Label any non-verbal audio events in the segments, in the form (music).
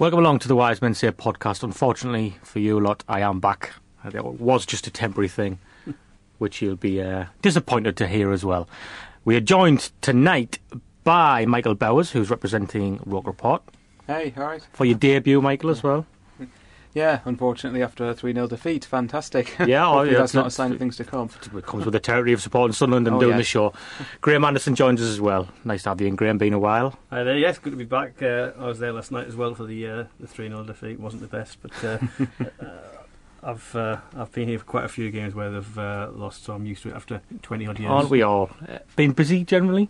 Welcome along to the Wise Men Say podcast. Unfortunately for you lot, I am back. It was just a temporary thing, (laughs) which you'll be uh, disappointed to hear as well. We are joined tonight by Michael Bowers, who's representing Roker Report, Hey, alright. for your debut, Michael, as well. Yeah, unfortunately, after a 3 0 defeat, fantastic. (laughs) Yeah, oh, yeah, that's not a sign of things to come. It comes with the territory of supporting Sunderland and Oh, doing yeah. the show. (laughs) Graeme Anderson joins us as well. Nice to have you in, Graeme. Been a while. Hi there. Yes, good to be back. Uh, I was there last night as well for the uh, the three 0 defeat. wasn't the best, but uh, (laughs) uh, I've uh, I've been here for quite a few games where they've uh, lost, so I'm used to it after twenty odd years. Aren't we all? Uh, been busy generally?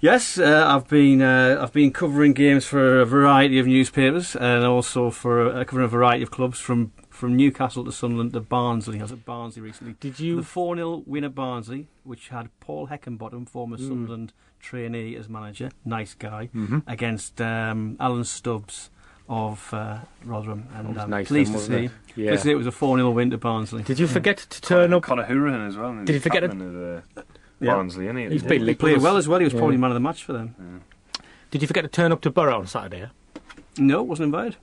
Yes, uh, I've been uh, I've been covering games for a variety of newspapers and also for uh, covering a variety of clubs from. From Newcastle to Sunderland to Barnsley. I was at Barnsley recently. Did you? The 4 0 win at Barnsley, which had Paul Heckingbottom, former Mm. Sunderland trainee, as manager. Nice guy. Mhm. against um, Alan Stubbs of uh, Rotherham. That And was um, nice pleased then, to see. it? Pleased to see it was a 4 0 win to Barnsley. Did you forget to turn up? Conor Hourihane as well. Did you forget to? captain Of, uh, Yeah. Barnsley, isn't he? He's Yeah, been he linked played well as well. He was Yeah. probably man of the match for them. Yeah. Did you forget to turn up to Boro on Saturday? No, wasn't invited.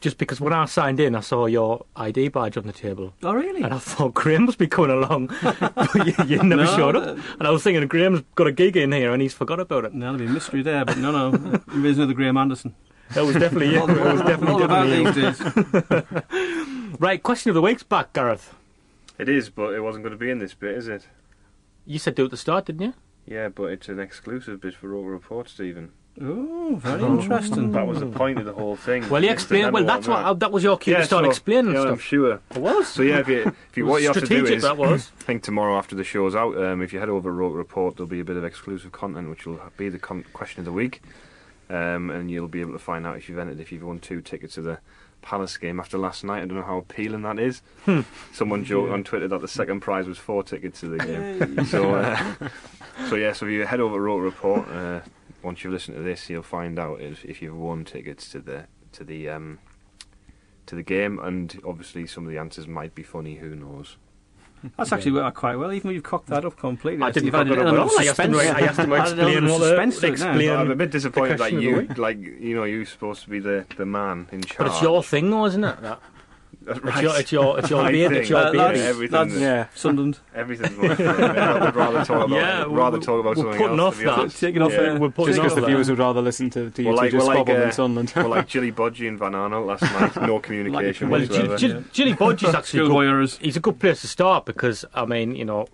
Just because when I signed in, I saw your ID badge on the table. Oh, really? And I thought Graeme must be coming along, (laughs) but you, you never No, showed up. uh, And I was thinking Graeme's got a gig in here and he's forgot about it. No, there'll be a mystery there, but no, no. (laughs) There's another Graeme Anderson. That was definitely you. all, It was definitely, all definitely you. (laughs) Right, question of the week's back, Gareth. It is, but it wasn't going to be in this bit, is it? You said do it at the start, didn't you? Yeah, but it's an exclusive bit for Roker Report, Stephen. Oh, very Oh. interesting. That was the point of the whole thing. Well, you It's explained. Well, that's one what that was your cue Yeah, to start so- explaining yeah, I'm sure. It was. So yeah, if you if you what you have to do is that was. I think tomorrow after the show's out, um, if you head over to Roker Report, there'll be a bit of exclusive content, which will be the con- question of the week, um, and you'll be able to find out if you've entered if you've won two tickets to the Palace game after last night. I don't know how appealing that is. Hmm. Someone (laughs) joked on Twitter that the second prize was four tickets to the game. so, uh, (laughs) so yeah, so if you head over to Roker Report, uh, once you've listened to this, you'll find out if, if you've won tickets to the to the um, to the game, and obviously some of the answers might be funny. Who knows? That's actually worked out quite well, even though you've cocked that up completely. I didn't You've cock it up at all. of I asked him to- I asked him to Added (laughs) an explain element of what the- suspense to it now. explain- I'm a bit disappointed that question of the you, like, you know, you're supposed to be the, the man in charge. But it's your thing, though, isn't it? That- That's It's your, it's your, it's your My beard. It's your Uh, beard. lads, Everything lads, Yeah. Sunderland. Everything's much I would rather talk about. Yeah, rather we- talk about we're something putting else. off that. honest. Taking off Yeah. uh, We're putting Just because the viewers would rather listen to, to you Well, two like- just well, like, squabble uh, than Sunderland. well, like (laughs) Djilobodji and Van Aanholt last night, (laughs) no communication Well, whatsoever. Jill, Jill, Djilobodji is (laughs) actually a good, he's a good place to start because I mean, you know,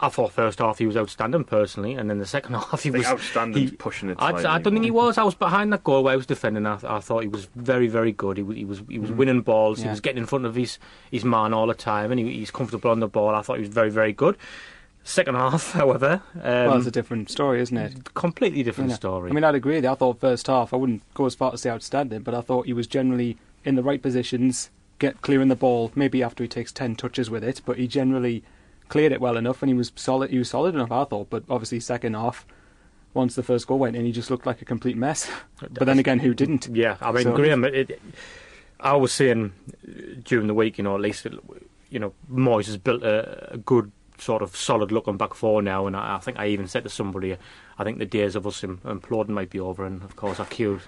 I thought first half he was outstanding personally, and then the second (laughs) half he I was. outstanding he- pushing it. I, I don't think he was. I was behind that goal where I was defending. I, I thought he was very, very good. He, he was he was winning balls. He was getting in front of his, his man all the time, and he, he's comfortable on the ball. I thought he was very, very good. Second (laughs) half, however, um, well, it's a different story, isn't it? completely different You know, story. I mean, I'd agree. I thought first half, I wouldn't go as far to say outstanding, but I thought he was generally in the right positions, get clearing the ball. Maybe after he takes ten touches with it, but he generally cleared it well enough, and he was solid. He was solid enough, I thought. But obviously, second half, once the first goal went in, he just looked like a complete mess. (laughs) but then again, who didn't? Yeah, I mean, So- Graham, it, it, I was saying uh, during the week, you know, at least, it, you know, Moyes has built a, a good sort of solid looking back four now, and I, I think I even said to somebody, I think the days of us imploding might be over, and of course I queued,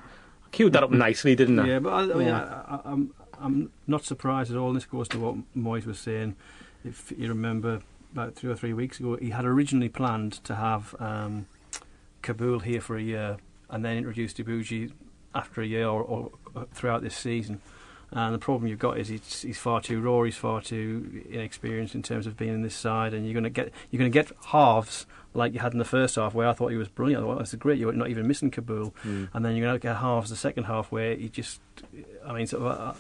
I queued that up nicely, didn't I? Yeah, but I, I mean, Yeah. I, I, I'm I'm not surprised at all. And this goes to what Moyes was saying. If you remember, about three or three weeks ago, he had originally planned to have um, Kaboul here for a year and then introduce Djilobodji after a year or, or throughout this season. And the problem you've got is he's, he's far too raw. He's far too inexperienced in terms of being in this side, and you're going to get you're going to get halves like you had in the first half, where I thought he was brilliant. I thought this is great. You're not even missing Kaboul, Hmm. and then you're going to get halves the second half where he just, I mean, sort of, uh,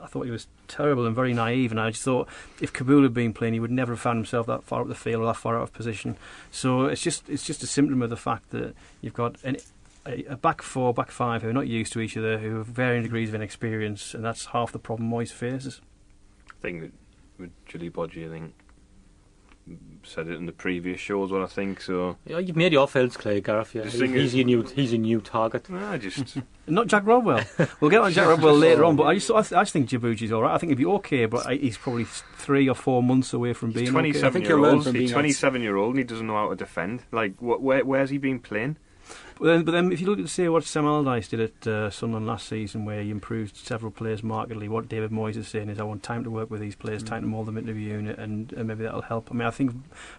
I thought he was terrible and very naive, and I just thought if Kaboul had been playing, he would never have found himself that far up the field or that far out of position. So it's just it's just a symptom of the fact that you've got an, a, back four, back five who are not used to each other, who have varying degrees of inexperience, and that's half the problem Moyes faces. I think with Djilobodji, I think said it in the previous shows. What I think so. Yeah, you've made your fields clear, Gareth. Yeah. He- he's is- your new he's a new target. I just (laughs) Not Jack Rodwell. (laughs) we'll get on Jack Rodwell later on, but I just I, th- I just think Djilobodji's all right. I think he'd be okay, but I, he's probably three or four months away from he's being twenty okay. I think year old. from He's being twenty seven year old and he doesn't know how to defend. Like wh- where where's he been playing? But then, but then if you look at say what Sam Allardyce did at uh, Sunderland last season, where he improved several players markedly, what David Moyes is saying is, I want time to work with these players, time to mould them into a unit, and, and maybe that'll help. I mean, I think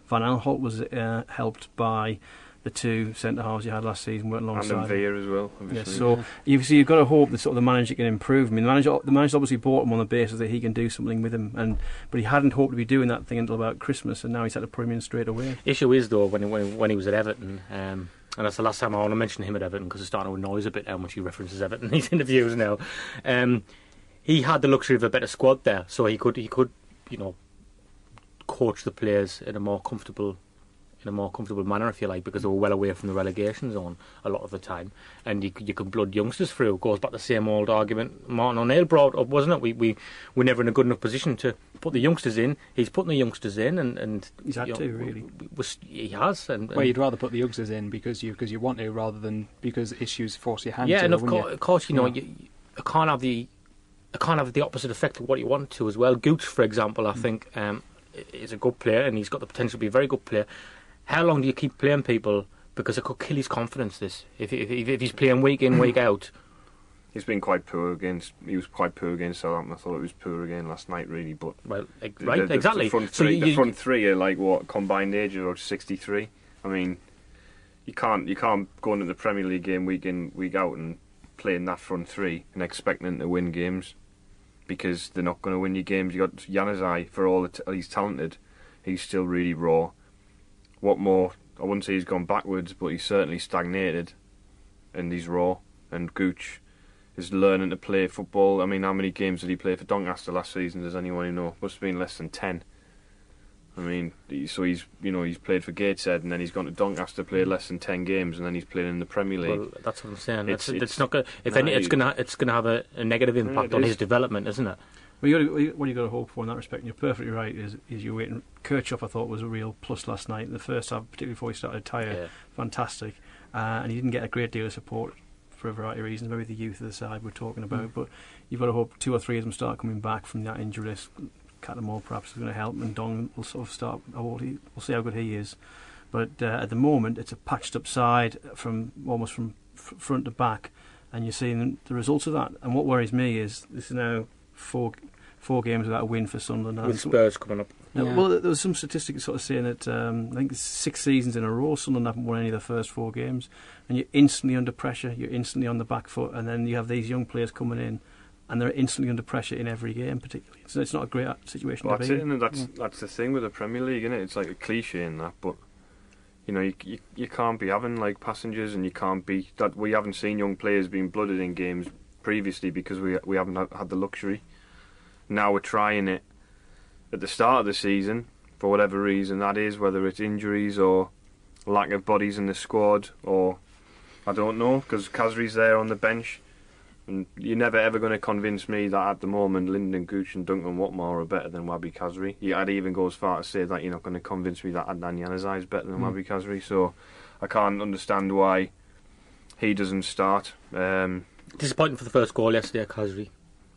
Van Aanholt was uh, helped by the two centre halves you had last season, working And alongside. him. Veer as well. Yeah, Obviously. so you've, so you've got to hope that sort of the manager can improve. I mean, the manager, the manager obviously bought him on the basis that he can do something with him, and but he hadn't hoped to be doing that thing until about Christmas, and now he's had to put him in straight away. Issue is though when he, when, when he was at Everton, um, and that's the last time I want to mention him at Everton because it's starting to annoy us a bit how much he references Everton in these (laughs) interviews now. Um, he had the luxury of a better squad there, so he could he could you know coach the players in a more comfortable in a more comfortable manner, if you like, because they were well away from the relegation zone a lot of the time, and you you could blood youngsters through. It goes back to the same old argument Martin O'Neill brought up, wasn't it? We we we're never in a good enough position to put the youngsters in. He's putting the youngsters in, and and He's had you know, to, really. he has, and, Well, you'd rather put the youngsters in because you because you want to rather than because issues force your hand yeah, to. and of you? of course, you know, Yeah. you, you can't have the, it can't have the opposite effect of what you want to as well. Gooch, for example, I think um, is a good player, and he's got the potential to be a very good player. How long do you keep playing people? Because it could kill his confidence. This, if if, if, he's playing week in, week (clears throat) out, He's been quite poor against. He was quite poor against Southampton. I thought it was poor again last night, really. But well, right, the, the, exactly. The front so three, you, the front three are like what combined age of about sixty-three. I mean, you can't you can't go into the Premier League game week in week out and playing that front three and expecting them to win games because they're not going to win your games. You got Januzaj for all the t- he's talented, he's still really raw. What more? I wouldn't say he's gone backwards, but he's certainly stagnated, and he's raw. And Gooch is learning to play football. I mean, how many games did he play for Doncaster last season? Does anyone know? Must have been less than ten. I mean, so he's you know he's played for Gateshead and then he's gone to Doncaster, played less than ten games, and then he's playing in the Premier League. well, that's what I'm saying. It's- It's, it's, not going. If no, any, it's going to it's going to have a, a negative impact it on is. his development, isn't it? Well, you what you got to hope for in that respect, and you're perfectly right, is, is you're waiting. Kirchhoff, I thought, was a real plus last night in the first half, particularly before he started tire. Yeah. Fantastic. Uh, and he didn't get a great deal of support for a variety of reasons, maybe the youth of the side we're talking about. Mm. But you've got to hope two or three of them start coming back from that injury list. Watmore perhaps is going to help, and Dong will sort of start. We'll see how good he is. But uh, at the moment, it's a patched up side from almost from front to back, and you're seeing the results of that. And what worries me is this is now four four games without a win for Sunderland. With Spurs coming up. Yeah. Well, there was some statistics sort of saying that um, I think six seasons in a row Sunderland haven't won any of the first four games, and you're instantly under pressure. You're instantly on the back foot, and then you have these young players coming in, and they're instantly under pressure in every game, particularly. So it's not a great situation Well, to that's be it, in. and that's that's the thing with the Premier League, isn't it? It's like a cliche in that, but you know, you, you you can't be having like passengers, and you can't be that we haven't seen young players being blooded in games previously because we we haven't had, the luxury. Now we're trying it at the start of the season for whatever reason that is, whether it's injuries or lack of bodies in the squad, or I don't know, because Khazri's there on the bench. And you're never ever going to convince me that at the moment Lyndon Gooch and Duncan Watmore are better than Wahbi Khazri. Yeah, I'd even go as far to say that you're not going to convince me that Adnan Januzaj is better than Mm. Wahbi Khazri. So I can't understand why he doesn't start. Um, Disappointing for the first goal yesterday, Khazri.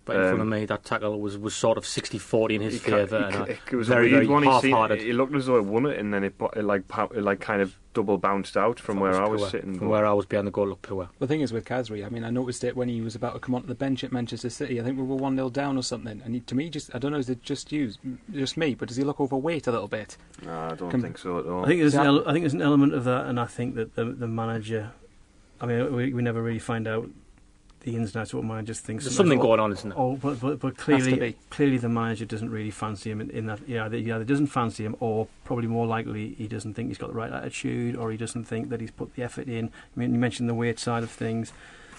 But in Um, front of me, that tackle was, was sort of 60-40 in his he ca- favour. he ca- it was very, a weird very one. He, seemed- half-hearted. it looked as though it won it, and then it, it like it like kind of double bounced out from where it I was poor. sitting. From but- where I was behind the goal, looked poor. The thing is with Khazri, I mean, I noticed it when he was about to come onto the bench at Manchester City. I think we were 1 0 down or something. And he, to me, just I don't know, is it just you, just me, but does he look overweight a little bit? Nah, I don't Com- think so at all. I think there's an Yeah. ele- I think there's an element of that, and I think that the the manager. I mean, we, we never really find out the ins and outs of what managers think. There's something what- going on, isn't there? Oh, but but, but clearly, clearly the manager doesn't really fancy him in, in that. Yeah, either, he either doesn't fancy him, or probably more likely he doesn't think he's got the right attitude, or he doesn't think that he's put the effort in. I mean, you mentioned the weight side of things.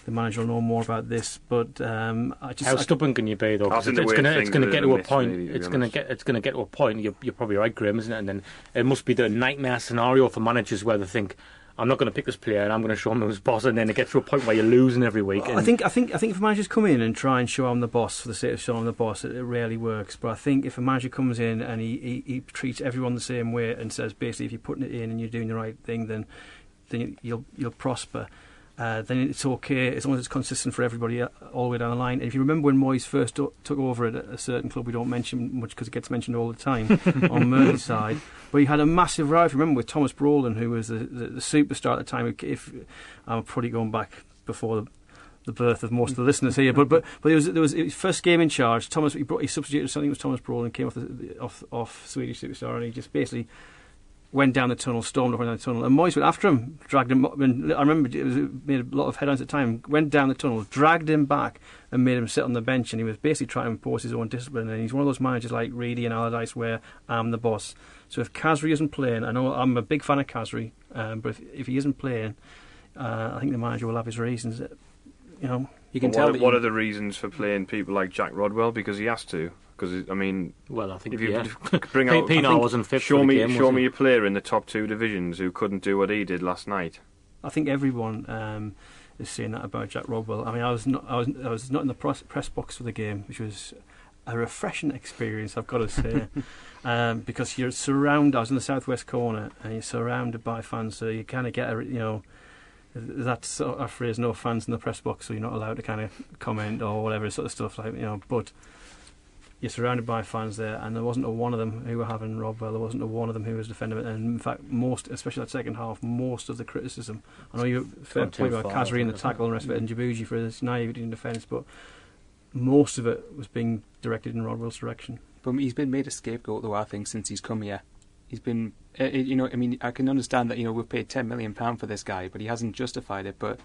The manager will know more about this, but um, I just How I- stubborn can you be though? I 'Cause it's, it's gonna gonna get to a point. myth, really, it's gonna get it's gonna get to a point. You're, you're probably right, Graeme, isn't it? And then it must be the nightmare scenario for managers where they think. I'm not going to pick this player, and I'm going to show him who's boss, and then it gets to a point where you're losing every week. I think I think I think if a managers come in and try and show I'm the boss for the sake of showing I'm the boss, it, it rarely works. But I think if a manager comes in and he, he, he treats everyone the same way and says basically if you're putting it in and you're doing the right thing, then then you'll you'll prosper. Uh, then it's okay as long as it's consistent for everybody uh, all the way down the line. And if you remember when Moyes first took over at a certain club, we don't mention much because it gets mentioned all the time (laughs) on Merseyside. But he had a massive row, if you remember, with Thomas Brolin, who was the, the, the superstar at the time. If I'm probably going back before the, the birth of most of the listeners here, but but but it was there was his first game in charge. Thomas he, brought, he substituted something was Thomas Brolin came off the, off off Swedish superstar, and he just basically went down the tunnel, stormed up down the tunnel, and Moyes went after him, dragged him up. And I remember it, was, made a lot of headlines at the time. Went down the tunnel, dragged him back, and made him sit on the bench. And he was basically trying to impose his own discipline. And he's one of those managers like Reidy and Allardyce, where I'm the boss. So if Khazri isn't playing, I know I'm a big fan of Khazri, um, but if, if he isn't playing, uh, I think the manager will have his reasons. You know, You can But tell what, what you- are the reasons for playing people like Jack Rodwell? Because he has to. Because I mean, well, I think if you yeah. bring (laughs) P- out, Pienaar I think- wasn't fit show for the me, game, show me he? a player in the top two divisions who couldn't do what he did last night. I think everyone um, is saying that about Jack Rodwell. I mean, I was not, I was, I was not in the press, press box for the game, which was a refreshing experience, I've got to say, (laughs) um, because you're surrounded. I was in the southwest corner, and you're surrounded by fans, so you kind of get a, you know. that's sort of phrase, no fans in the press box, so you're not allowed to kind of comment or whatever sort of stuff, like you know. But you're surrounded by fans there, and there wasn't a one of them who were having Rodwell. There wasn't a one of them who was defending it. And in fact, most, especially that second half, most of the criticism. I know you fair point about Khazri and the tackle and the rest of it, and Djilobodji for his naivety in defence, but most of it was being directed in Rodwell's direction. But he's been made a scapegoat, though. I think since he's come here, he's been. Uh, you know, I mean, I can understand that you know we've paid ten million pound for this guy, but he hasn't justified it. But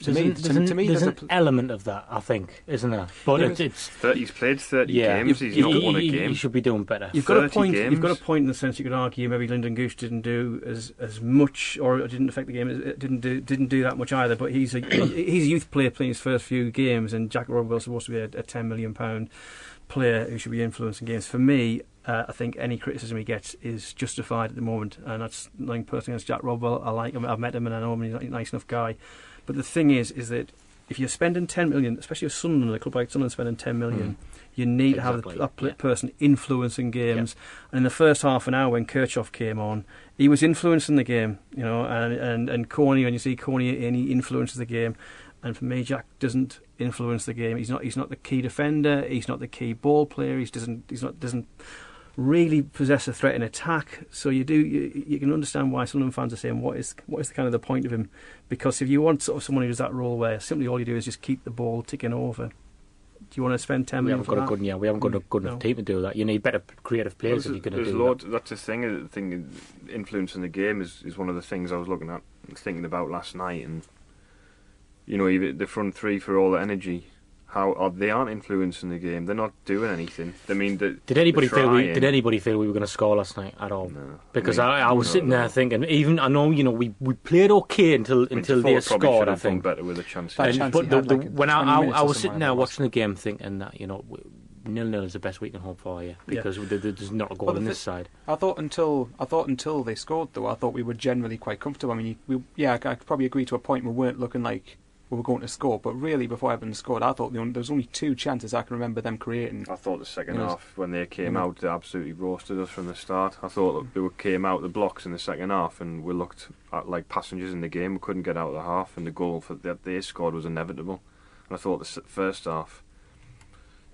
to There's, me, an, to, there's, an, to me, there's there's an a pl- element of that, I think, isn't there? But There it's, is. it's he's played 30 yeah, games. He's you- not won a you- game. You should be doing better. You've got a 30 point. You've got a point in the sense you could argue maybe Lyndon Gooch didn't do as as much, or it didn't affect the game. It didn't do didn't do that much either. But he's a (coughs) he's a youth player playing his first few games, and Jack Rodwell's supposed to be a, a ten million pound player who should be influencing games. For me, uh, I think any criticism he gets is justified at the moment, and that's nothing personally against Jack Rodwell. I like him. I've met him, and I know him. He's a nice enough guy. But the thing is, is that if you're spending ten million, especially if Sunderland, a club like Sunderland, spending ten million, hmm. you need to have Exactly, a, a pl- yeah. person influencing games. And in the first half an hour, when Kirchhoff came on, he was influencing the game. You know, and and and Kone, when you see Kone in, he influences the game. And for me, Jack doesn't influence the game. He's not. He's not the key defender. He's not the key ball player. He doesn't. He's not. Doesn't really possess a threat in attack. So you do. You, you can understand why Sunderland fans are saying, "What is what is the kind of the point of him?" Because if you want sort of someone who does that role, where simply all you do is just keep the ball ticking over, do you want to spend ten we million haven't for got a good yeah, we haven't got a good No. enough team to do that. You need better creative players Well, if you're going to do loads, that. That's the thing. uh, thing influencing the game is, is one of the things I was looking at, thinking about last night, and you know, even the front three for all the energy. How are, they aren't influencing the game? They're not doing anything. I mean, the, Did anybody they're feel we did anybody feel we were going to score last night at all? No. Because mean, I, I was not sitting at there all. thinking, even I know you know we, we played okay until I mean, until they scored. I think. better with a chance. That And- chance but the, had, the, like, when I, I, I was sitting there watching the game, thinking that you know nil nil is the best we can hope for here because there- there's not a goal Well, on thi- this side. I thought until I thought until they scored though, I thought we were generally quite comfortable. I mean, we yeah, I could probably agree to a point we weren't looking like we were going to score, but really before Everton scored, I thought only, there was only two chances I can remember them creating. I thought the second You know, half, when they came you know- out, they absolutely roasted us from the start. I thought that they came out the blocks in the second half, and we looked at, like passengers in the game. We couldn't get out of the half, and the goal for, that they scored was inevitable. And I thought the first half,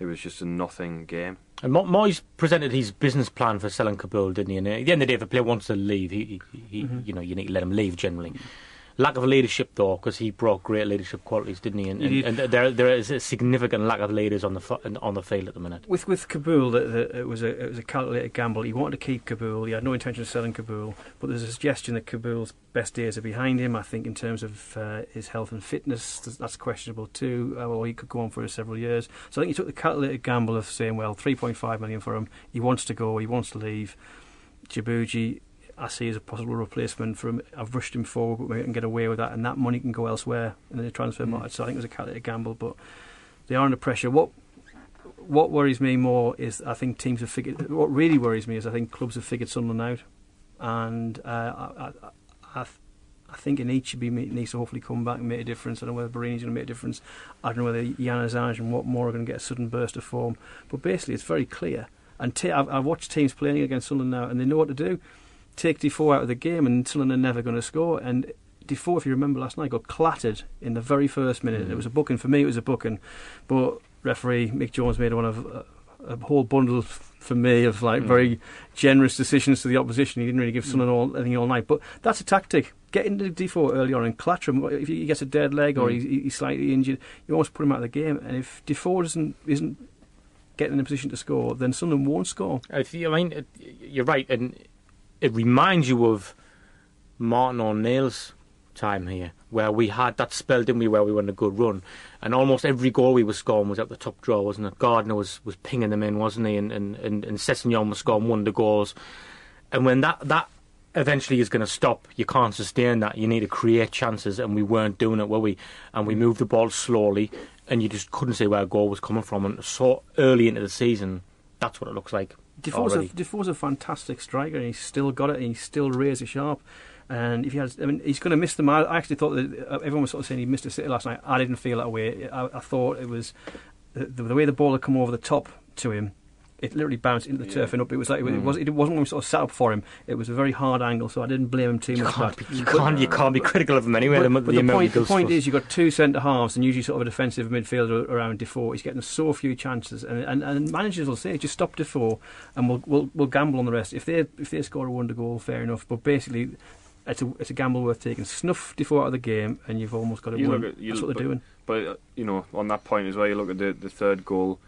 it was just a nothing game. And Mo- Moyes presented his business plan for selling Kaboul, didn't he? And at the end of the day, if a player wants to leave, he, he, he Mhm. you know you need to let him leave generally. Lack of leadership, though, because he brought great leadership qualities, didn't he? And, and, and there there is a significant lack of leaders on the on the field at the minute. With with Kaboul, the, the, it was a it was a calculated gamble. He wanted to keep Kaboul. He had no intention of selling Kaboul, but there's a suggestion that Kaboul's best days are behind him. I think in terms of uh, his health and fitness, that's- that's questionable too. Uh, well, he could go on for several years. So I think he took the calculated gamble of saying, well, 3.5 million for him. He wants to go. He wants to leave. Djilobodji, I see as a possible replacement for him. I've rushed him forward, but we can get away with that, and that money can go elsewhere in the transfer Mm. market. So I think it was a calculated gamble, but they are under pressure. What what worries me more is I think teams have figured. What really worries me is I think clubs have figured Sunderland out, and uh, I, I, I, I think in each should be needs to hopefully come back and make a difference. I don't know whether Borini's going to make a difference. I don't know whether Jan and Watmore are going to get a sudden burst of form. But basically, it's very clear. And t- I've, I've watched teams playing against Sunderland now, and they know what to do. Take Defoe out of the game, and Sunderland are never going to score. And Defoe, if you remember last night, got clattered in the very first minute. Mm. It was a booking for me. It was a booking, but referee Mick Jones made one of uh, a whole bundle for me of like Mm. very generous decisions to the opposition. He didn't really give Sunderland all anything all night, but that's a tactic. Get into Defoe early on and clatter him. If he gets a dead leg or Mm. he's, he's slightly injured, you almost put him out of the game. And if Defoe doesn't isn't getting in a position to score, then Sunderland won't score. I, thi- I mean, you're right, and it reminds you of Martin O'Neill's time here, where we had that spell, didn't we, where we went a good run, and almost every goal we were scoring was at the top draw, wasn't it? Gardner was, was pinging them in, wasn't he? And and and, and Sessegnon was scoring one of the goals, and when that that eventually is going to stop, you can't sustain that. You need to create chances, and we weren't doing it, were we? And we moved the ball slowly, and you just couldn't see where a goal was coming from. And so early into the season, that's what it looks like. Defoe's a. Defoe's a fantastic striker, and he's still got it, and he's still razor sharp. And if he has, I mean, he's going to miss them. I I actually thought that uh, everyone was sort of saying he missed a City last night. I didn't feel that way. I, I thought it was the, the way the ball had come over the top to him. It literally bounced into the Yeah. turf and up. It was like it, Mm. was. It wasn't when we sort of sat up for him. It was a very hard angle, so I didn't blame him too You much. can't, be, you can't, you can't be critical of him anyway. But, the, but the the, point, the point is, you've got two centre halves and usually sort of a defensive midfielder around Defoe. He's getting so few chances, and, and, and managers will say, just stop Defoe, and we'll, we'll we'll gamble on the rest. If they if they score a wonder goal, fair enough. But basically, it's a it's a gamble worth taking. Snuff Defoe out of the game, and you've almost got to You win. look at- That's what they're doing. But uh, you know, on that point as well, you look at the the third goal,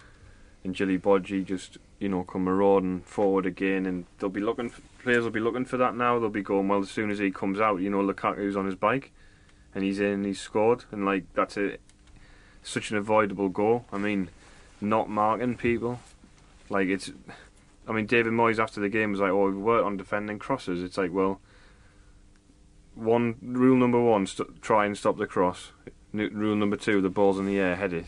and Djilobodji just you know come marauding forward again, and they'll be looking. For, players will be looking for that now. They'll be going well as soon as he comes out. You know, Lukaku's on his bike, and he's in. He's scored, and like that's a such an avoidable goal. I mean, not marking people, like it's. I mean, David Moyes after the game was like, "Oh, we worked on defending crosses." It's like, well, one rule number one: st- try and stop the cross. N- rule number two: the ball's in the air, head it,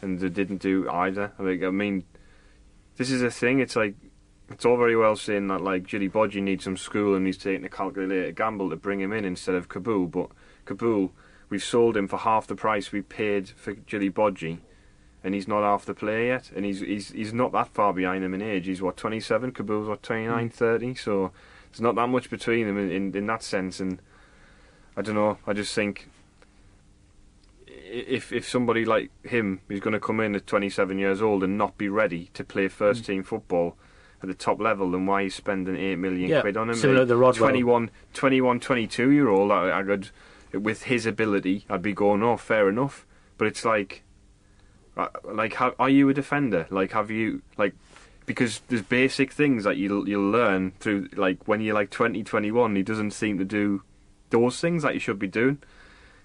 and they didn't do either. I mean, I mean, this is a thing. It's like it's all very well saying that like Djilobodji needs some school and he's taking a calculated gamble to bring him in instead of Kaboul, but Kaboul, we've sold him for half the price we paid for Djilobodji. And he's not half the player yet, and he's he's he's not that far behind him in age. He's what 27, Kaboul's what 29, mm. 30, so there's not that much between them in, in, in that sense. And I don't know. I just think if if somebody like him is going to come in at 27 years old and not be ready to play first team football at the top level, then why are you spending eight million Yeah, quid on him? similar to Rodwell. 21, 21, 22 year old. I, I could, with his ability, I'd be going, oh, fair enough. But it's like, uh, like, how, are you a defender? Like, have you like? Because there's basic things that you'll you'll learn through like when you're like 20, 21, He doesn't seem to do those things that you should be doing.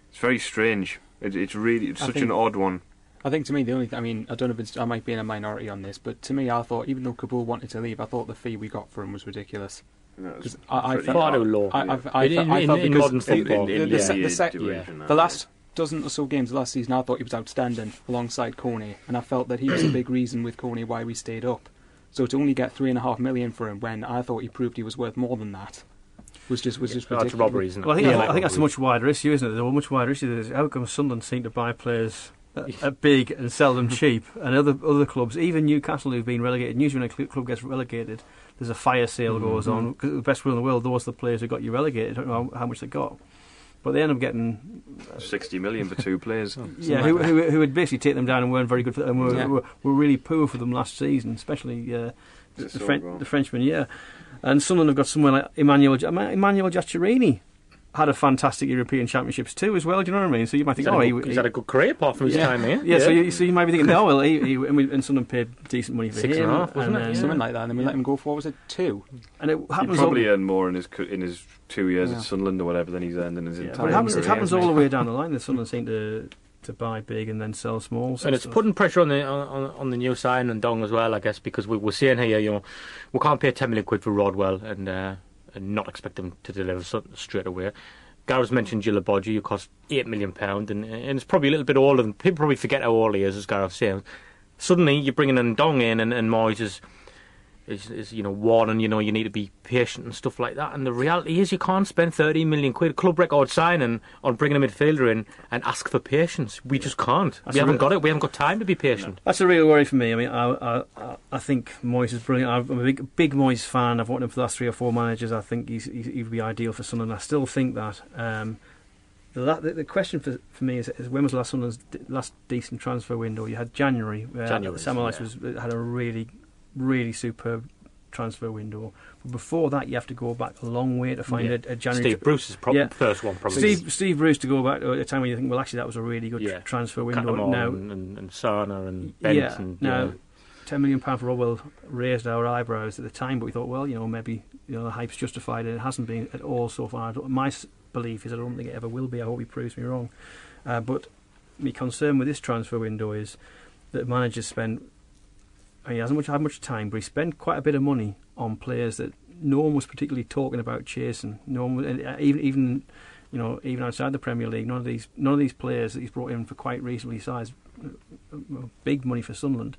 It's very strange. It, it's really it's I such think- an odd one. I think to me the only th- I mean I don't know if it's, I might be in a minority on this, but to me I thought even though Kaboul wanted to leave, I thought the fee we got for him was ridiculous. Because I, I pretty felt Far too low. I, I, I, In- I felt in because modern the- football. the, the, the, the se- the, NBA sec- the last dozen or so games last season, I thought he was outstanding alongside Kone, and I felt that he was a (clears throat) big reason with Kone why we stayed up. So to only get three and a half million for him when I thought he proved he was worth more than that was just was just That's ridiculous. robbery, isn't it? Well, I think, Yeah, I, like think that's a much wider issue, isn't it? There's a much wider issue. There's how come Sunderland seem to buy players at, at big and sell them (laughs) cheap, and other other clubs, even Newcastle, who've been relegated. Usually, when a club gets relegated, there's a fire sale goes on. 'cause the best will in the world, those are the players who got you relegated. I don't know how, how much they got, but they end up getting Sixty million for two players. (laughs) yeah, who, who, who would basically take them down and weren't very good for them. Were, Yeah. were, were really poor for them last season, especially uh, the, Sissoko. Fren- the Frenchman. Yeah, and Sunderland have got someone like Emmanuel Emmanuel Giaccherini. had a fantastic European Championships too, as well. Do you know what I mean? So you might think, oh, He's, oh, had, a he, he's he- had a good career apart from his Yeah. time here. yeah, So, you, so you might be thinking, oh well, he, he, and, we, and Sunderland paid decent money for Six him, and a half, wasn't it? then- Yeah. Something uh, like that, and then we let him go for what was it two? And it He happens probably all, earned more in his in his two years Yeah. at Sunderland or whatever than he's earned in his yeah, entire but it happens, it career. happens all the way down the line. The Sunderland seem to to buy big and then sell small. and it's putting pressure on the on, on the new sign and Dong as well, I guess, because we, we're seeing here, you know, we can't pay ten million quid for Rodwell and uh, and not expect them to deliver something straight away. Gareth's mentioned Djilobodji, who cost eight million pound, and, and it's probably a little bit older than people probably forget how old he is, as Gareth saying. Suddenly, you're bringing in Dong in, and, and Moyes is, is, is you know warning, you know, you need to be patient and stuff like that. And the reality is, you can't spend thirty million quid club record signing on bringing a midfielder in and ask for patience. We just can't. That's we haven't real- got it. We haven't got time to be patient. That's a real worry for me. I mean, I I, I- think Moyes is brilliant. I'm a big big Moyes fan. I've wanted him for the last three or four managers. I think he's, he's he would be ideal for Sunderland. I still think that. Um, the, the, the question for for me is, is when was last Sunderland's d- last decent transfer window? You had January. Where January, Sam Allardyce yeah. was had a really really superb transfer window. But before that, you have to go back a long way to find Yeah. a, a January. Steve Bruce's prob- Yeah. first one, probably. Steve Steve Bruce to go back to a time when you think, well, actually, that was a really good Yeah. transfer window. Now, and, and, and Sana and Bent yeah. and now, yeah. ten million pound for Rodwell raised our eyebrows at the time, but we thought, well, you know, maybe you know the hype's justified, and it hasn't been at all so far. My belief is I don't think it ever will be. I hope he proves me wrong. Uh, but my concern with this transfer window is that managers spend. Mean, he hasn't much had much time, but he spent quite a bit of money on players that no one was particularly talking about chasing. No one, uh, even even you know, even outside the Premier League, none of these none of these players that he's brought in for quite reasonably sized, uh, uh, big money for Sunderland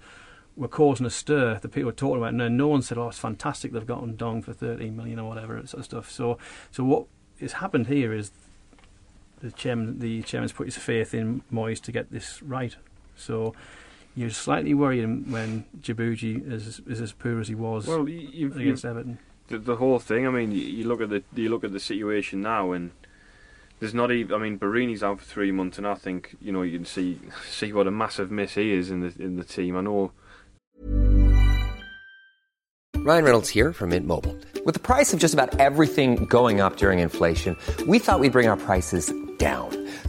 were causing a stir. The people were talking about, and no one said, "Oh, it's fantastic they've gotten Dong for 13 million or whatever sort of stuff." So, so what has happened here is the chairman, the chairman's put his faith in Moyes to get this right. So. You're slightly worried when Djilobodji is, is as poor as he was Well, you, you've, against you've Everton. the, the whole thing. I mean, you, you look at the you look at the situation now, and there's not even. I mean, Borini's out for three months, and I think you know you can see (laughs) see what a massive miss he is in the in the team. I know Ryan Reynolds here from Mint Mobile. With the price of just about everything going up during inflation, we thought we'd bring our prices down.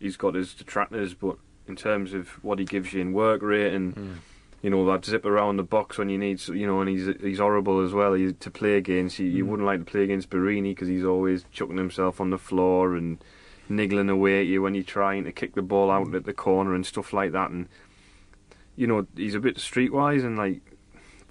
He's got his detractors, but in terms of what he gives you in work rate and mm. you know that zip around the box when you need, you know, and he's he's horrible as well. He, to play against, you, you mm. wouldn't like to play against Borini because he's always chucking himself on the floor and niggling away at you when you're trying to kick the ball out mm. at the corner and stuff like that. And you know, he's a bit streetwise and like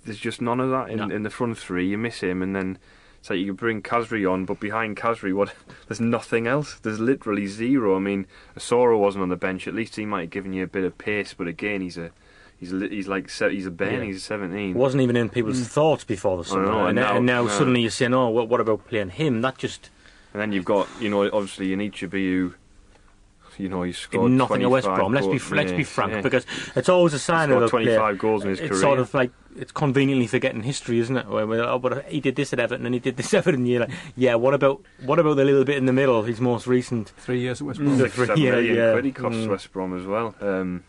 there's just none of that in, No. in the front three. You miss him, and then it's like you can bring Khazri on, but behind Khazri, what? (laughs) There's nothing else. There's literally zero. I mean, Asoro wasn't on the bench. At least he might have given you a bit of pace, but again, he's a he's li- he's like he's a Ben. Yeah. He's a 17. wasn't even in people's mm. thoughts before the summer, know, and, and now- and now no. suddenly you're saying, "Oh, what, what about playing him?" That just And then you've got you know obviously Anichebe who, you know, he scored nothing at West Brom. Let's be goals. let's be frank, yeah. because it's always a sign scored of a 25 player. goals in his it's career. sort of like it's conveniently forgetting history, isn't it? Where, where, oh, but he did this at Everton and he did this (laughs) at Everton. You're like, yeah. What about what about the little bit in the middle? His most recent. Three years at West Mm. Brom. The Six, yeah, million yeah. quid he costs Mm. West Brom as well. Um,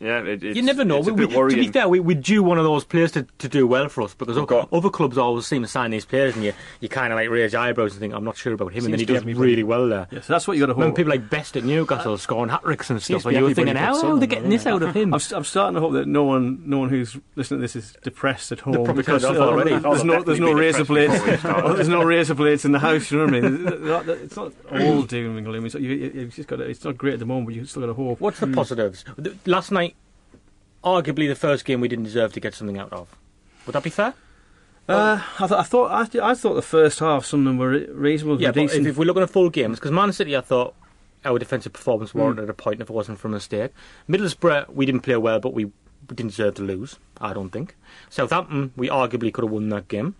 Yeah, it, it's, you never know. It's a We, bit we, worrying. to be fair, we, we due one of those players to, to do well for us because We've got- other clubs always seem to sign these players, and you, you kind of like raise your eyebrows and think, I'm not sure about him, and then he Seems to be does really well there. Yeah, so that's what you got to Remember hope. people like Best at Newcastle scoring hat tricks and stuff, to and you were thinking, everybody how but are they Sunderland, getting this out of him? I'm, I'm starting to hope that no one, no one who's listening to this is depressed at home because turned it uh, already. there's no, there's no razor depressed before we blades. there's no razor blades in the house. You know what I mean? It's not all doom and gloom. It's, you, you, just got. It's not great at the moment, but you still got to hope. What's the positives? Last night, arguably the first game we didn't deserve to get something out of. Would that be fair? Uh, I, th- I thought I, th- I thought the first half some of them were reasonable, Yeah, but if, if we're looking at full games, because Man City, I thought our defensive performance warranted a point if it wasn't for a mistake. Middlesbrough, we didn't play well, but we, we didn't deserve to lose. I don't think. Southampton, we arguably could have won that game.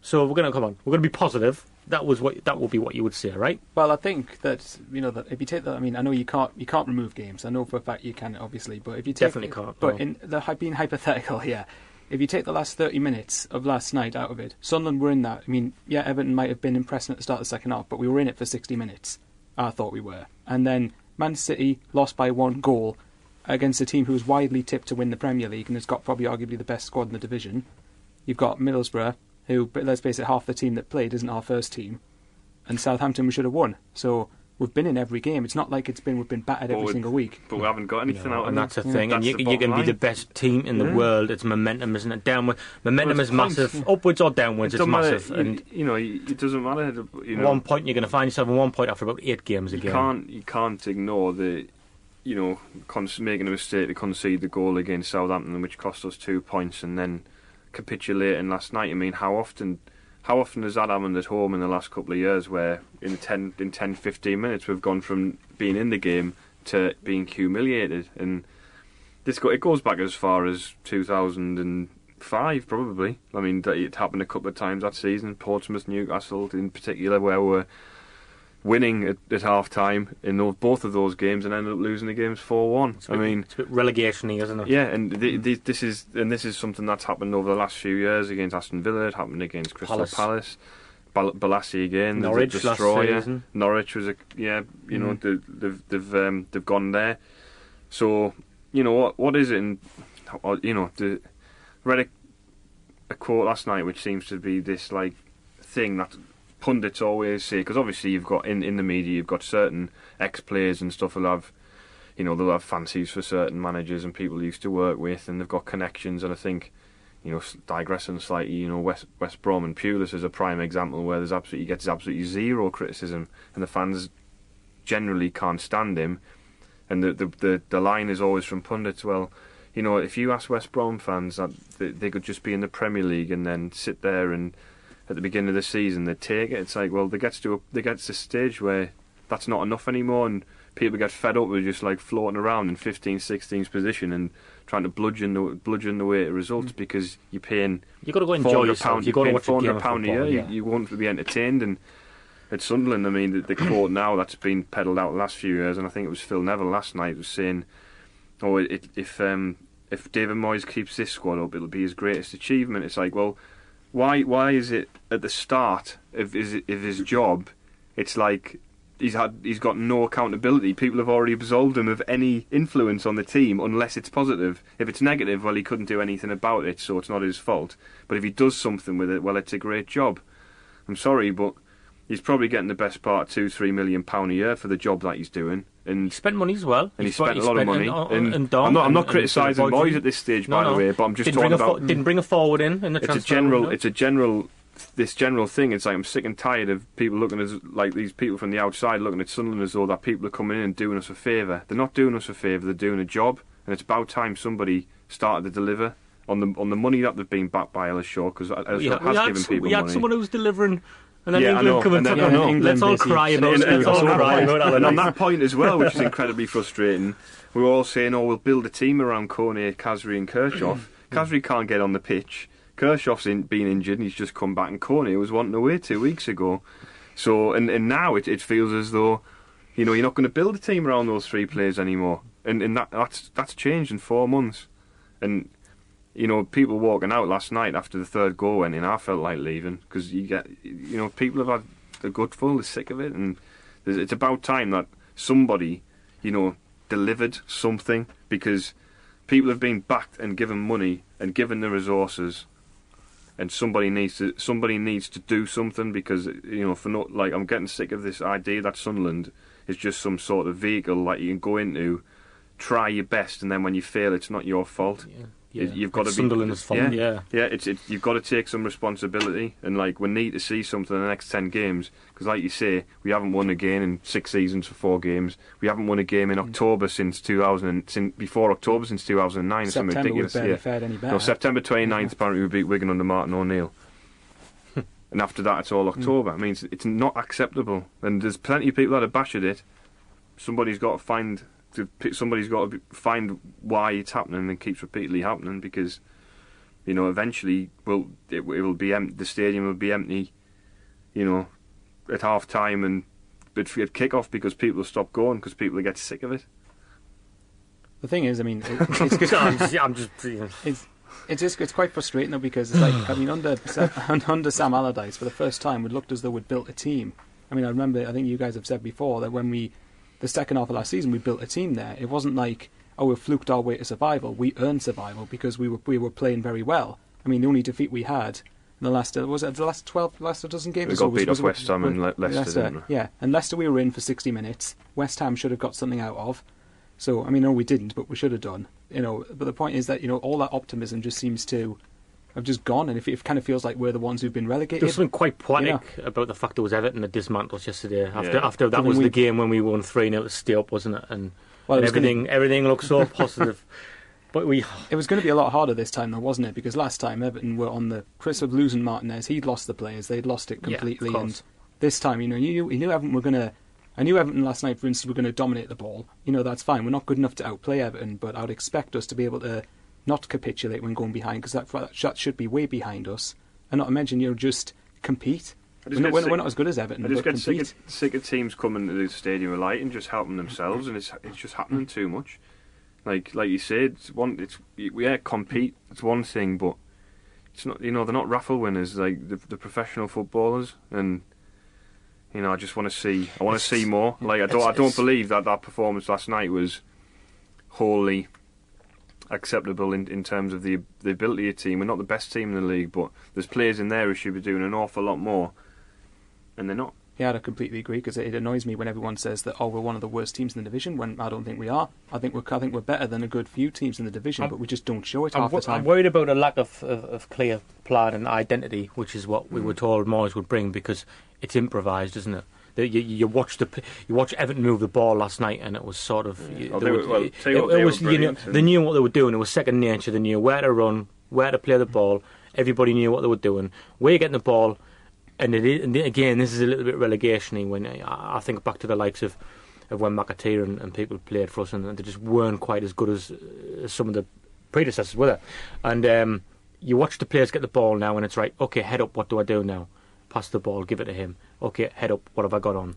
So we're gonna come on. We're gonna be positive. That was what that would be what you would say, right? Well, I think that you know that if you take that, I mean, I know you can't you can't remove games. I know for a fact you can, obviously, but if you take Definitely can't, But no. in the being hypothetical (laughs) here, if you take the last thirty minutes of last night out of it, Sunderland were in that. I mean, yeah, Everton might have been impressive at the start of the second half, but we were in it for sixty minutes. I thought we were, and then Man City lost by one goal against a team who was widely tipped to win the Premier League and has got probably arguably the best squad in the division. You've got Middlesbrough, who, let's face it, half the team that played isn't our first team, and Southampton we should have won. So we've been in every game. It's not like it's been we've been battered every single week. But we haven't got anything out of and that's the thing. and That's you, you're going to be the best team in the Yeah. world. It's momentum, isn't it? Downward. Momentum Well, is it's points, massive. yeah. Upwards or downwards, It it's doesn't matter, massive. you- and you know, it doesn't matter. You know, one point, you're going to find yourself in one point after about eight games you again. can't you can't ignore the you know con- making a mistake to concede the goal against Southampton, which cost us two points, and then capitulating last night. I mean, how often how often has that happened at home in the last couple of years, where in 10, in 10 15 minutes we've gone from being in the game to being humiliated, and this go- it goes back as far as two thousand and five probably. I mean, it happened a couple of times that season. Portsmouth, Newcastle, in particular, where we're winning at, at half time in those, both of those games and ended up losing the games four one. It's a I bit- mean, it's a bit relegation-y, isn't it? yeah, and th- th- this is and this is something that's happened over the last few years against Aston Villa. It happened against Crystal Palace. Palace. Bal- Balassi again, Norwich the last destroyer. season. Norwich was a yeah, you know Mhm. they- they've they've um, they've gone there. So you know what what is it? And you know the read a, a quote last night which seems to be this like thing that pundits always say because obviously you've got in in the media you've got certain ex players and stuff who'll have you know they'll have fancies for certain managers and people used to work with and they've got connections and I think you know digressing slightly you know West West Brom and Pulis is a prime example where there's absolutely gets absolutely zero criticism and the fans generally can't stand him and the the the, the line is always from pundits well you know if you ask West Brom fans that they could just be in the Premier League and then sit there and at the beginning of the season they take it it's like well they get to a, they gets to a stage where that's not enough anymore and people get fed up with just like floating around in 15th 16th position and trying to bludgeon the bludgeon the way to results because you're paying You've got to go enjoy 400 yourself. pound, you got to watch 400 of pound a year yeah. you, you want to be entertained and at Sunderland I mean the, the quote now that's been peddled out the last few years and I think it was Phil Neville last night was saying oh it, it, if um, if David Moyes keeps this squad up it'll be his greatest achievement it's like well why why is it at the start of his of his job it's like he's had he's got no accountability. People have already absolved him of any influence on the team unless it's positive. If it's negative well he couldn't do anything about it so it's not his fault. But if he does something with it well it's a great job. I'm sorry but he's probably getting the best part two three million pound a year for the job that he's doing and He spent money as well. and he spent- spent a lot of money. on- and and Dom I'm not, I'm and- not criticising Moyes at this stage, No, by no. the way, but I'm just didn't talking about didn't bring a forward in in the it's a general window. it's a general this general thing it's like I'm sick and tired of people looking as like these people from the outside looking at Sunderland as though that people are coming in and doing us a favour they're not doing us a favour they're doing a job and it's about time somebody started to deliver on the on the money that they've been backed by Ellis Short because Ellis Short has had given people we had money someone who was delivering, and then Yeah, England come and and took then- him. yeah, England Let's all basically- cry and, about and, it. and, Let's all cry point, about and on that point as well, which is incredibly frustrating, we were all saying, "Oh, we'll build a team around Kone, Khazri, and Kirchhoff." (clears throat) Khazri can't get on the pitch. Kirchhoff's in, been injured, and he's just come back, and Kone was wanting away two weeks ago. So, and, and now it, it feels as though, you know, you're not going to build a team around those three players anymore, and and that that's that's changed in four months, and you know, people walking out last night after the third goal went in, I felt like leaving because you get, you know, people have had the gutful, they're sick of it, and it's about time that somebody, you know, delivered something because people have been backed and given money and given the resources, and somebody needs to somebody needs to do something because you know for not like I'm getting sick of this idea that Sunderland is just some sort of vehicle that you can go into, try your best, and then when you fail, it's not your fault. Yeah. Yeah. You've got to be Sunderland's fault, yeah. yeah. It's it, you've got to take some responsibility, and like we need to see something in the next ten games because, like you say, we haven't won a game in six seasons for four games. We haven't won a game in Mm. October since 2000, and- since before October since 2009. It's something September ridiculous. barely yeah. fared any better. No, September 29th, apparently we beat Wigan under Martin O'Neill. (laughs) and after that, it's all Mm. October. I mean, it's, it's not acceptable. And there's plenty of people that have bashed it. Somebody's got to find. To, somebody's got to find why it's happening and keeps repeatedly happening because, you know, eventually, will it, it will be the stadium will be empty. You know, at half time and at, at kick off because people will stop going because people will get sick of it. The thing is, I mean, it, (laughs) it's good. (laughs) I'm just, I'm just it's it's just it's quite frustrating though because it's like I mean under (laughs) under Sam Allardyce for the first time it looked as though we'd built a team. I mean I remember I think you guys have said before that when we the second half of last season we built a team there. It wasn't like oh we fluked our way to survival. We earned survival because we were we were playing very well. I mean the only defeat we had in the last uh, was it the last twelve last dozen games We got was- beat was- off West Ham and Le- Leicester, didn't? Yeah, and Leicester we were in for sixty minutes. West Ham should have got something out of. So I mean, no, we didn't, but we should have done. You know, but the point is that you know all that optimism just seems to have just gone, and if it kind of feels like we're the ones who've been relegated. There's something quite poetic Yeah. about the fact there was Everton that dismantled us yesterday. After Yeah. after that Something was the game when we won three 0 to stay up, wasn't it? And, Well, and it was gonna- everything everything looked so (laughs) positive. But we It was going to be a lot harder this time, though, wasn't it? Because last time Everton were on the Chris of losing Martinez. He'd lost the players; they'd lost it completely. course. and this time, you know, you knew, you knew Everton were going to. I knew Everton last night, for instance, were going to dominate the ball. You know, that's fine. We're not good enough to outplay Everton, but I would expect us to be able to not capitulate when going behind, because that, that shot should be way behind us. And not to mention, you know, just compete. We're not, we're, sick- not as good as Everton, I just get sick of, sick of teams coming to the stadium of light and just helping themselves, and it's it's just happening too much. Like like you said, it's one it's yeah compete. It's one thing, but it's not you know they're not raffle winners like the, the professional footballers, and you know I just want to see I want to see more. Like I don't I don't believe that that performance last night was wholly acceptable in, in terms of the the ability of the team. We're not the best team in the league, but there's players in there who should be doing an awful lot more, and they're not. Yeah, I completely agree because it, it annoys me when everyone says that oh we're one of the worst teams in the division when I don't think we are. I think we're I think we're better than a good few teams in the division, I'm- but we just don't show it I'm, half wo- the time. I'm worried about a lack of, of, of clear plan and identity, which is what we hmm. were told Moyes would bring because it's improvised, isn't it? You, you watch the you watch Everton move the ball last night, and it was sort of Oh, they were- were- well, it, was you know they knew what they were doing. It was second nature. They knew where to run, where to play the ball. Everybody knew what they were doing. Where you're getting the ball, and, it and again, this is a little bit relegationy. When I, I think back to the likes of of when McAteer and, and people played for us, and they just weren't quite as good as, as some of the predecessors were. There. And um, you watch the players get the ball now, and it's right. Okay, head up. What do I do now? Pass the ball, give it to him. Okay, head up. What have I got on?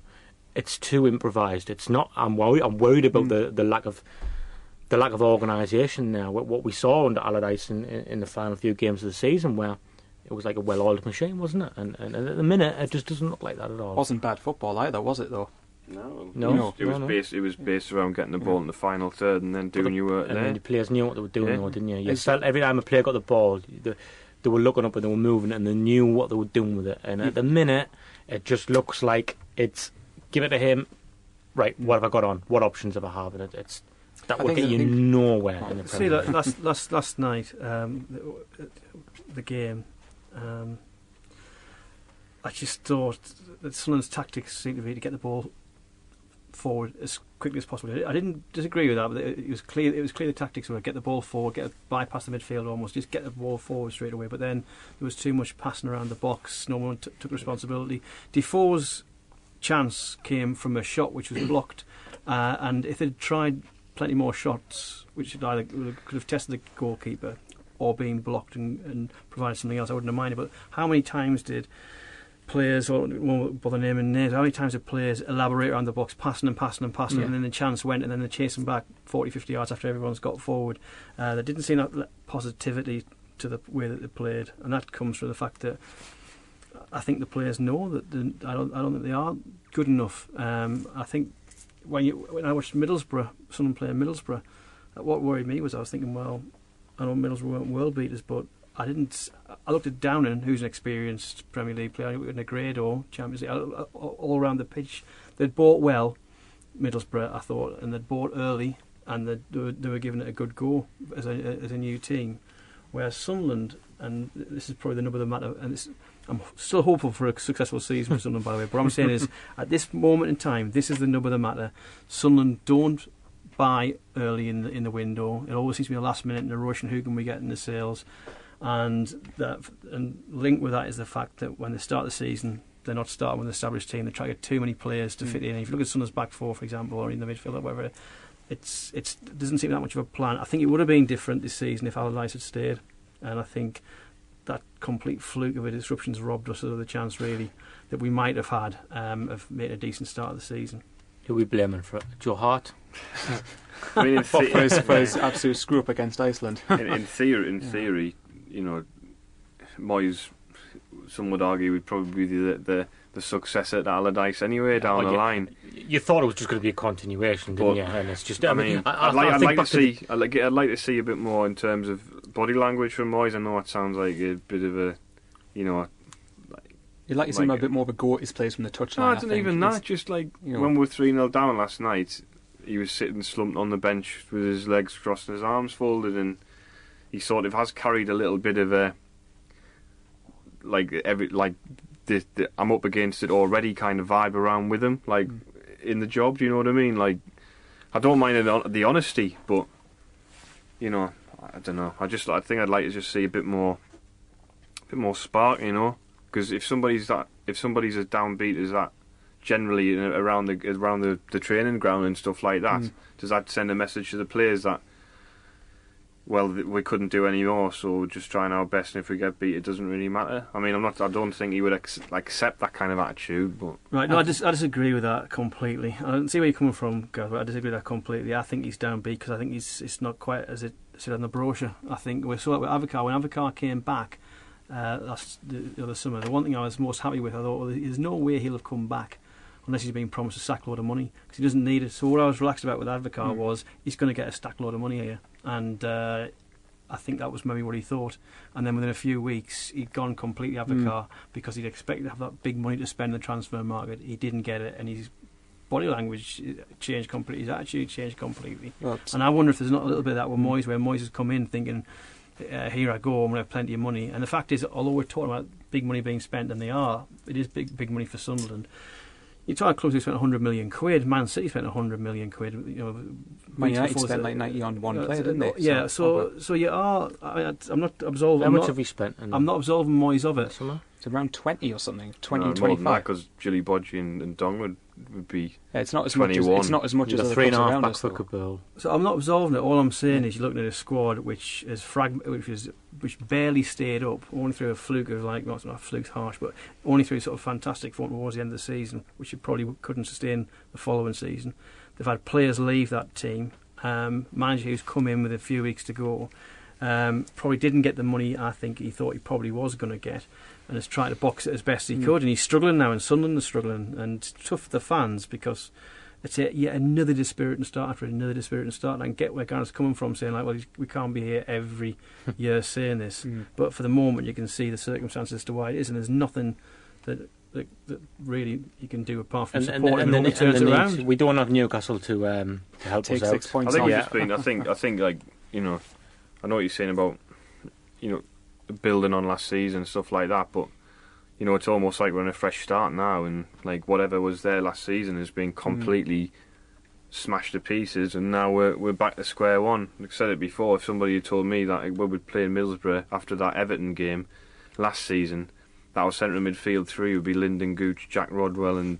It's too improvised. It's not. I'm worried. I'm worried about the, the lack of the lack of organisation now. What, what we saw under Allardyce in, in, in the final few games of the season, where it was like a well-oiled machine, wasn't it? And, and at the minute, it just doesn't look like that at all. wasn't bad football either, was it though? No, No, it was, it was no. based. It was based around getting the ball in the final third and then doing your work and there. then the players knew what they were doing, Yeah. though, didn't you? You It's- felt every time a player got the ball, they, they were looking up and they were moving, and they knew what they were doing with it. And at the minute, it just looks like it's give it to him. Right, what have I got on? What options have I have? And it, it's that I will get you think- nowhere in the See, like, last last last night, um, the, the game, um, I just thought that Sunderland's tactics seemed to be to get the ball forward as quickly as possible. I didn't disagree with that, but it, was clear. It was clear the tactics were get the ball forward, get bypass the midfield almost, just get the ball forward straight away. But then there was too much passing around the box. No one t- took responsibility. Defoe's chance came from a shot which was blocked, uh, and if they'd tried plenty more shots, which either could have tested the goalkeeper or been blocked and, and provided something else, I wouldn't have minded. But how many times did players, or won't bother naming names, how many times did players elaborate around the box, passing and passing and passing, Yeah. and then the chance went, and then they're chasing back 40, 50 yards after everyone's got forward? Uh, there didn't seem that positivity to the way that they played, and that comes from the fact that I think the players know that the, I don't. I don't think they are good enough. Um, I think when you when I watched Middlesbrough, someone play Middlesbrough, what worried me was I was thinking, well, I know Middlesbrough weren't world beaters, but I didn't. I looked at Downing, who's an experienced Premier League player, in a grade or Champions League, all, around the pitch. They'd bought well, Middlesbrough, I thought, and they'd bought early, and they'd- were, they were giving it a good go as a, as a new team. Whereas Sunderland, and this is probably the number of the matter, and it's, I'm still hopeful for a successful season for Sunderland, by the way. But what I'm saying is, (laughs) at this moment in time, this is the number of the matter. Sunderland don't buy early in the, in the window. It always seems to be the last minute in a rush, and who can we get in the sales? And that, and linked with that is the fact that when they start the season, they're not starting with an established team. They try to get too many players to fit in. If you look at Sunderland's back four, for example, or in the midfield or whatever, it's it's it doesn't seem that much of a plan. I think it would have been different this season if Allardyce had stayed, and I think that complete fluke of a disruption's robbed us of the chance really that we might have had um, of making a decent start of the season. Who are we blaming for it? Joe Hart? (laughs) I mean, in, (laughs) for, the- his, for his (laughs) absolute screw up against Iceland. in, in theory, in theory, you know, Moyes, some would argue, would probably be the the, the successor to Allardyce anyway down Oh, the yeah. line. You thought it was just going to be a continuation, didn't But, you? And it's just, I mean, I, I, I'd like, I I'd like to back the- see, I'd like, I'd like to see a bit more in terms of body language from Moyes. I know it sounds like a bit of a, you know, You'd like to see him Like- a bit more of a go at his plays from the touchline. no, I it's not even He's- that. Just like you know. when we were three 0 down last night, he was sitting slumped on the bench with his legs crossed and his arms folded, and he sort of has carried a little bit of a like every like the, the I'm up against it already kind of vibe around with him, like Mm. in the job. Do you know what I mean? Like I don't mind the, the honesty, but you know, I don't know. I just I think I'd like to just see a bit more, a bit more spark. You know, because if somebody's that if somebody's as downbeat as that, generally around the around the, the training ground and stuff like that, Mm. does that send a message to the players that? Well, we couldn't do any more, so we're just trying our best. And if we get beat, it doesn't really matter. I mean, I'm not. I don't think he would ex- accept that kind of attitude. But Right, no, I, dis- I disagree with that completely. I don't see where you're coming from, Gareth, but I disagree with that completely. I think he's downbeat because I think he's it's not quite as it said on the brochure. I think we saw it with Advocaat. When Advocaat came back uh, last the, the other summer, the one thing I was most happy with, I thought, well, there's no way he'll have come back unless he's been promised a sack load of money because he doesn't need it. So what I was relaxed about with Advocaat Mm. was he's going to get a stackload of money here, and uh, I think that was maybe what he thought. And then within a few weeks, he'd gone completely out of the car because he'd expected to have that big money to spend in the transfer market. He didn't get it, and his body language changed completely. His attitude changed completely. It's- And I wonder if there's not a little bit of that with Moyes, where Moyes has come in thinking, uh, "Here I go, I'm going to have plenty of money." And the fact is, although we're talking about big money being spent, and they are, it is big, big money for Sunderland. You talk clubs who spent 100 million quid. Man City spent 100 million quid. You know, Man United spent the- like 90 on one uh, player, didn't they? Yeah. So, so you are. I, I'm not absolving. How I'm much not, have we spent? I'm not absolving Moyes of it. Summer? It's around 20 or something. 20, no, more than 25. because Djilobodji and, and Ndong would, would be. Yeah, it's not as much as 21. it's not as much We've as got other three and a clubs half around back us. for. Kaboul. So I'm not absolving it. All I'm saying is you're looking at a squad which is frag- which is which barely stayed up, only through a fluke of like not not fluke's harsh, but only through sort of fantastic form towards the end of the season, which you probably couldn't sustain the following season. They've had players leave that team. Um, manager who's come in with a few weeks to go. Um, probably didn't get the money I think he thought he probably was going to get, and is trying to box it as best he Mm. could. And he's struggling now, and Sunderland is struggling, and tough for the fans because it's a, yet another dispiriting start after another dispiriting start. And I get where Gareth's coming from, saying like, well, we can't be here every (laughs) year saying this. Mm. But for the moment, you can see the circumstances as to why it is, and there's nothing that that, that really you can do apart from And, and, support and, him the, and hope he turns and around. need- we don't have Newcastle to um, to help Take us six out. I points think off. we've been. I think. I think like you know, I know what you're saying about you know building on last season and stuff like that, but you know it's almost like we're in a fresh start now, and like whatever was there last season has been mm. completely smashed to pieces, and now we're we're back to square one. Like I said it before. If somebody had told me that we would play in Middlesbrough after that Everton game last season, that our centre midfield three would be Lyndon Gooch, Jack Rodwell, and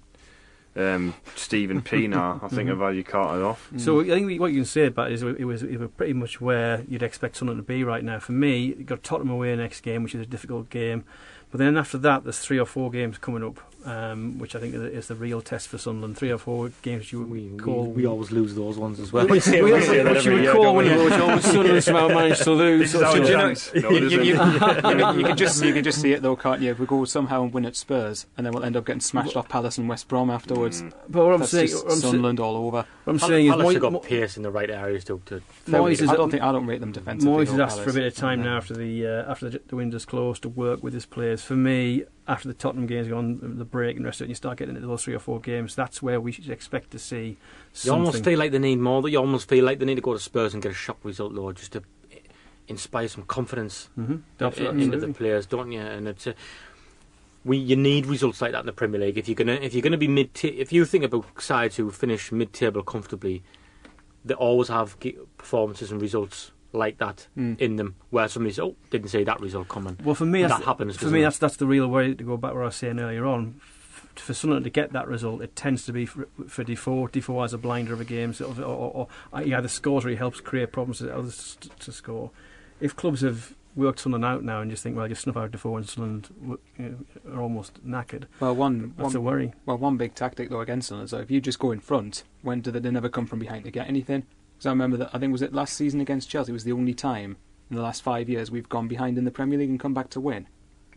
um, Steven (laughs) Pienaar. I think I've had you carted off. So I think what you can say about it is it was, it was pretty much where you'd expect Sunderland to be right now. For me, you've got Tottenham away next game, which is a difficult game. But then after that, there's three or four games coming up um, which I think is the real test for Sunderland. Three or four games you would We, we, call. we always lose those ones as well. We say- (laughs) we say that every you would year, call don't we? always Sunderland somehow managed to lose. So- so you know- No, (laughs) You, you, you, you, can- just you can just see it though, can't you? If we go somehow and win at Spurs, and then we'll end up getting smashed off Palace and West Brom afterwards. Mm. But what I'm That's saying, just I'm, sa- Sunderland all over. what I'm Pal- saying is, Palace Moy- have got Mo- pace in the right areas to. to Moyes is I don't think I don't rate them defensively. Moyes has though, asked for a bit of time now after the uh, after the, the window's closed to work with his players. For me, after the Tottenham games gone, the break and rest of it, you start getting into those three or four games. That's where we should expect to see You almost feel like they need more. You almost feel like they need to go to Spurs and get a shock result, though, just to inspire some confidence mm-hmm. in- into the players, don't you? And it's a, we you need results like that in the Premier League if you're gonna if you're gonna be mid if you think about sides who finish mid table comfortably, they always have performances and results like that Mm. in them where somebody's oh didn't see that result coming. Well, for me, that's, that happens. For me, it? that's that's the real way to go back where I was saying earlier on. For Sunderland to get that result, it tends to be for, for Defoe. Defoe has a blinder of a game, sort of, or, or, or he either scores or he helps create problems for others to, to score. If clubs have worked Sunderland out now and just think, well, just snuff out Defoe and Sunderland w- you know, are almost knackered, Well, one that's a worry. well one big tactic though against Sunderland. So if you just go in front, when do they, they never come from behind to get anything? Because I remember that I think was it last season against Chelsea was the only time in the last five years we've gone behind in the Premier League and come back to win.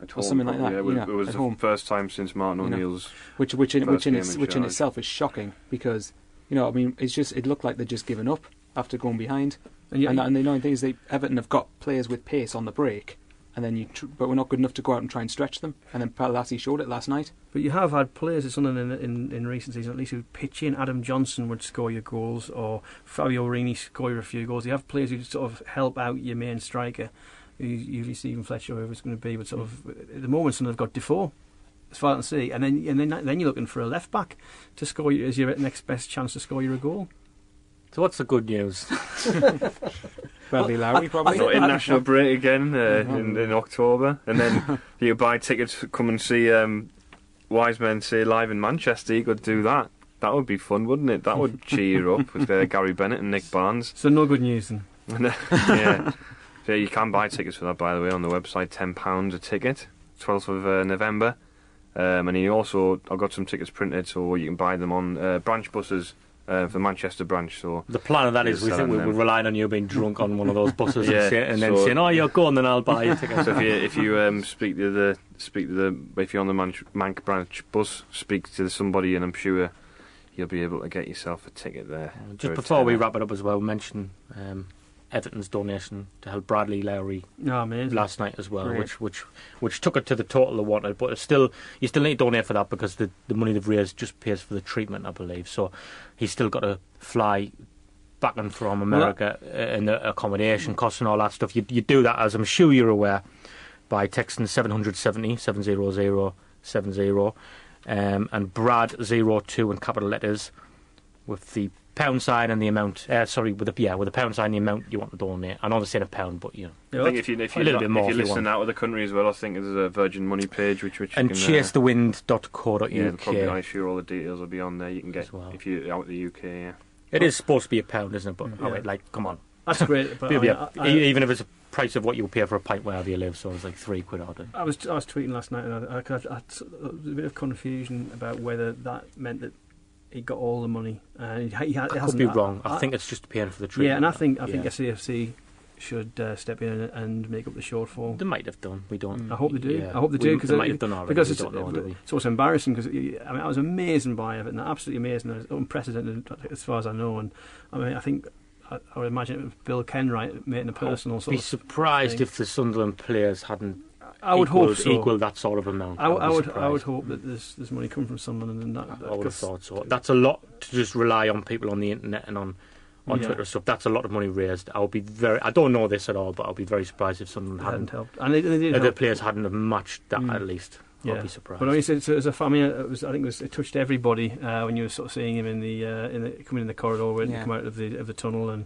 At or something like that, Yeah, you it was at the home. first time since Martin You know. O'Neill's. which which in First which in game its, in which in itself is shocking because you know I mean it's just it looked like they'd just given up after going behind And, you, and, and the annoying thing is they Everton have got players with pace on the break and then you tr- but we're not good enough to go out and try and stretch them and then Palazzi showed it last night But you have had players at Sunderland in, in, in recent seasons, at least who pitch in. Adam Johnson would score your goals, or Fabio Borini score a few goals. You have players who sort of help out your main striker, usually Steven Fletcher, whoever it's going to be. But sort of at the moment, have got Defoe, as far as I see, and then and then then you're looking for a left back to score you as your next best chance to score you a goal. So what's the good news? (laughs) Bradley Lowery probably Got international break again uh, Mhm. in, in October, and then (laughs) you buy tickets, come and see um, Wise Men say live in Manchester. You could do that. That would be fun, wouldn't it? That would cheer you up with uh, (laughs) Gary Bennett and Nick Barnes. So no good news then. Yeah. So you can buy tickets for that, by the way, on the website. Ten pounds a ticket, twelfth of uh, November. Um, and you also, I've got some tickets printed, so you can buy them on uh, branch buses uh, for the Manchester branch. So The plan of that is we think we're them. relying on you being drunk on one of those buses (laughs) Yeah, and, say, and then saying, "Oh, you're going, then I'll buy you tickets." So if you if you um, speak to the speak to the if you're on the Manch, Mank branch bus, speak to somebody, and I'm sure you'll be able to get yourself a ticket there. Just before we wrap it up as well, mention um, Everton's donation to help Bradley Lowery amazing. last night as well, Great. which which which took it to the total they wanted. But it's still, you still need to donate for that because the the money they've raised just pays for the treatment, I believe. So he's still got to fly back and from America uh, and the accommodation costs and all that stuff. You you do that, as I'm sure you're aware, by texting 770 700 70 um, and Brad 02 in capital letters with the pound sign and the amount. Uh, sorry, with the yeah, with the pound sign, the amount you want to donate. I know they're saying a pound, but you know. I think if you if A you little bit more if if you're you listening want. out of the country as well, I think there's a Virgin Money page which which and you uh, chasethewind.co.uk. yeah, probably I'm sure all the details will be on there. You can get well. if you're out of the UK. Yeah. It is supposed to be a pound, isn't it? But Mm, oh, wait, like, come on. That's great. (laughs) But I, yeah, I, e- I, even if it's a price of what you would pay for a pint wherever you live, so it's like three quid odd. I was I was tweeting last night, and I, I, I, I, there was a bit of confusion about whether that meant that he got all the money. Uh, he, he, ha- it I could hasn't- be wrong. I, think it's just paying for the treatment. yeah, and I think I think Yeah. SAFC should uh, step in and, and make up the shortfall. they might have done. We don't. I hope they do. Yeah. I hope they do because they might have done already. because we it's, don't know, do we? it's embarrassing because I mean I was amazing by Everton, absolutely amazing, It was unprecedented as far as I know, and I mean I think I, I would imagine it was Bill Kenwright making a personal sort Be of. surprised thing. if the Sunderland players hadn't. I would equaled, hope so. equal that sort of amount. I, would I be would I would hope that there's there's money coming from someone, and that. I would have thought so. That's a lot to just rely on people on the internet and on on Yeah. Twitter and stuff. That's a lot of money raised. I'll be very. I don't know this at all, but I'll be very surprised if someone hadn't hadn't. helped, and they, they did the players hadn't have matched that Mm. at least. Yeah. I'll be surprised. But I mean, it's, it's, it's a, I mean, it was, I think it, was, it touched everybody uh, when you were sort of seeing him in the, uh, in the coming in the corridor when Yeah. he come out of the of the tunnel, and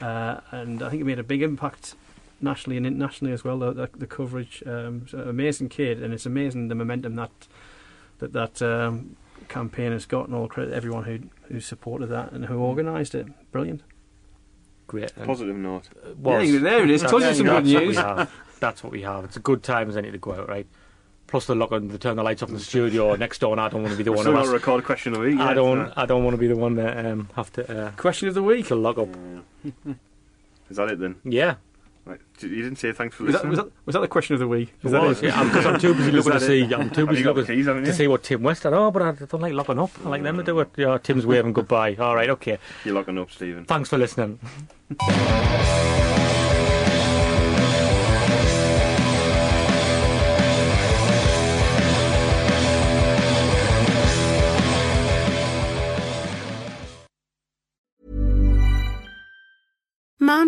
uh, and I think it made a big impact nationally and internationally as well. The, the, the coverage, um, amazing kid, and it's amazing the momentum that that that um, campaign has gotten. all credit to everyone who who supported that and who organised it. Brilliant. Great. And Positive note. it was. Yeah, there it is. That's- Told you some good that's what news. That's what we have. It's a good time as any to go out, right? plus the lock on to turn the lights off in the studio (laughs) next door, and I don't want to be the one still who not record a question of the week. I don't uh, I don't want to be the one that um, have to uh, Question of the week. to lock up. (laughs) Is that it then? Yeah, Right. You didn't say thanks for Was that, was, that, was that the question of the week? Is it that was. it? Yeah, I'm, 'cause I'm too busy (laughs) looking to that see. it? I'm too busy looking keys, to see what Tim West had. Oh, but I don't like locking up. I like them to do it. Yeah, uh, Tim's waving goodbye. All right, okay. You're locking up, Stephen. Thanks for listening. (laughs)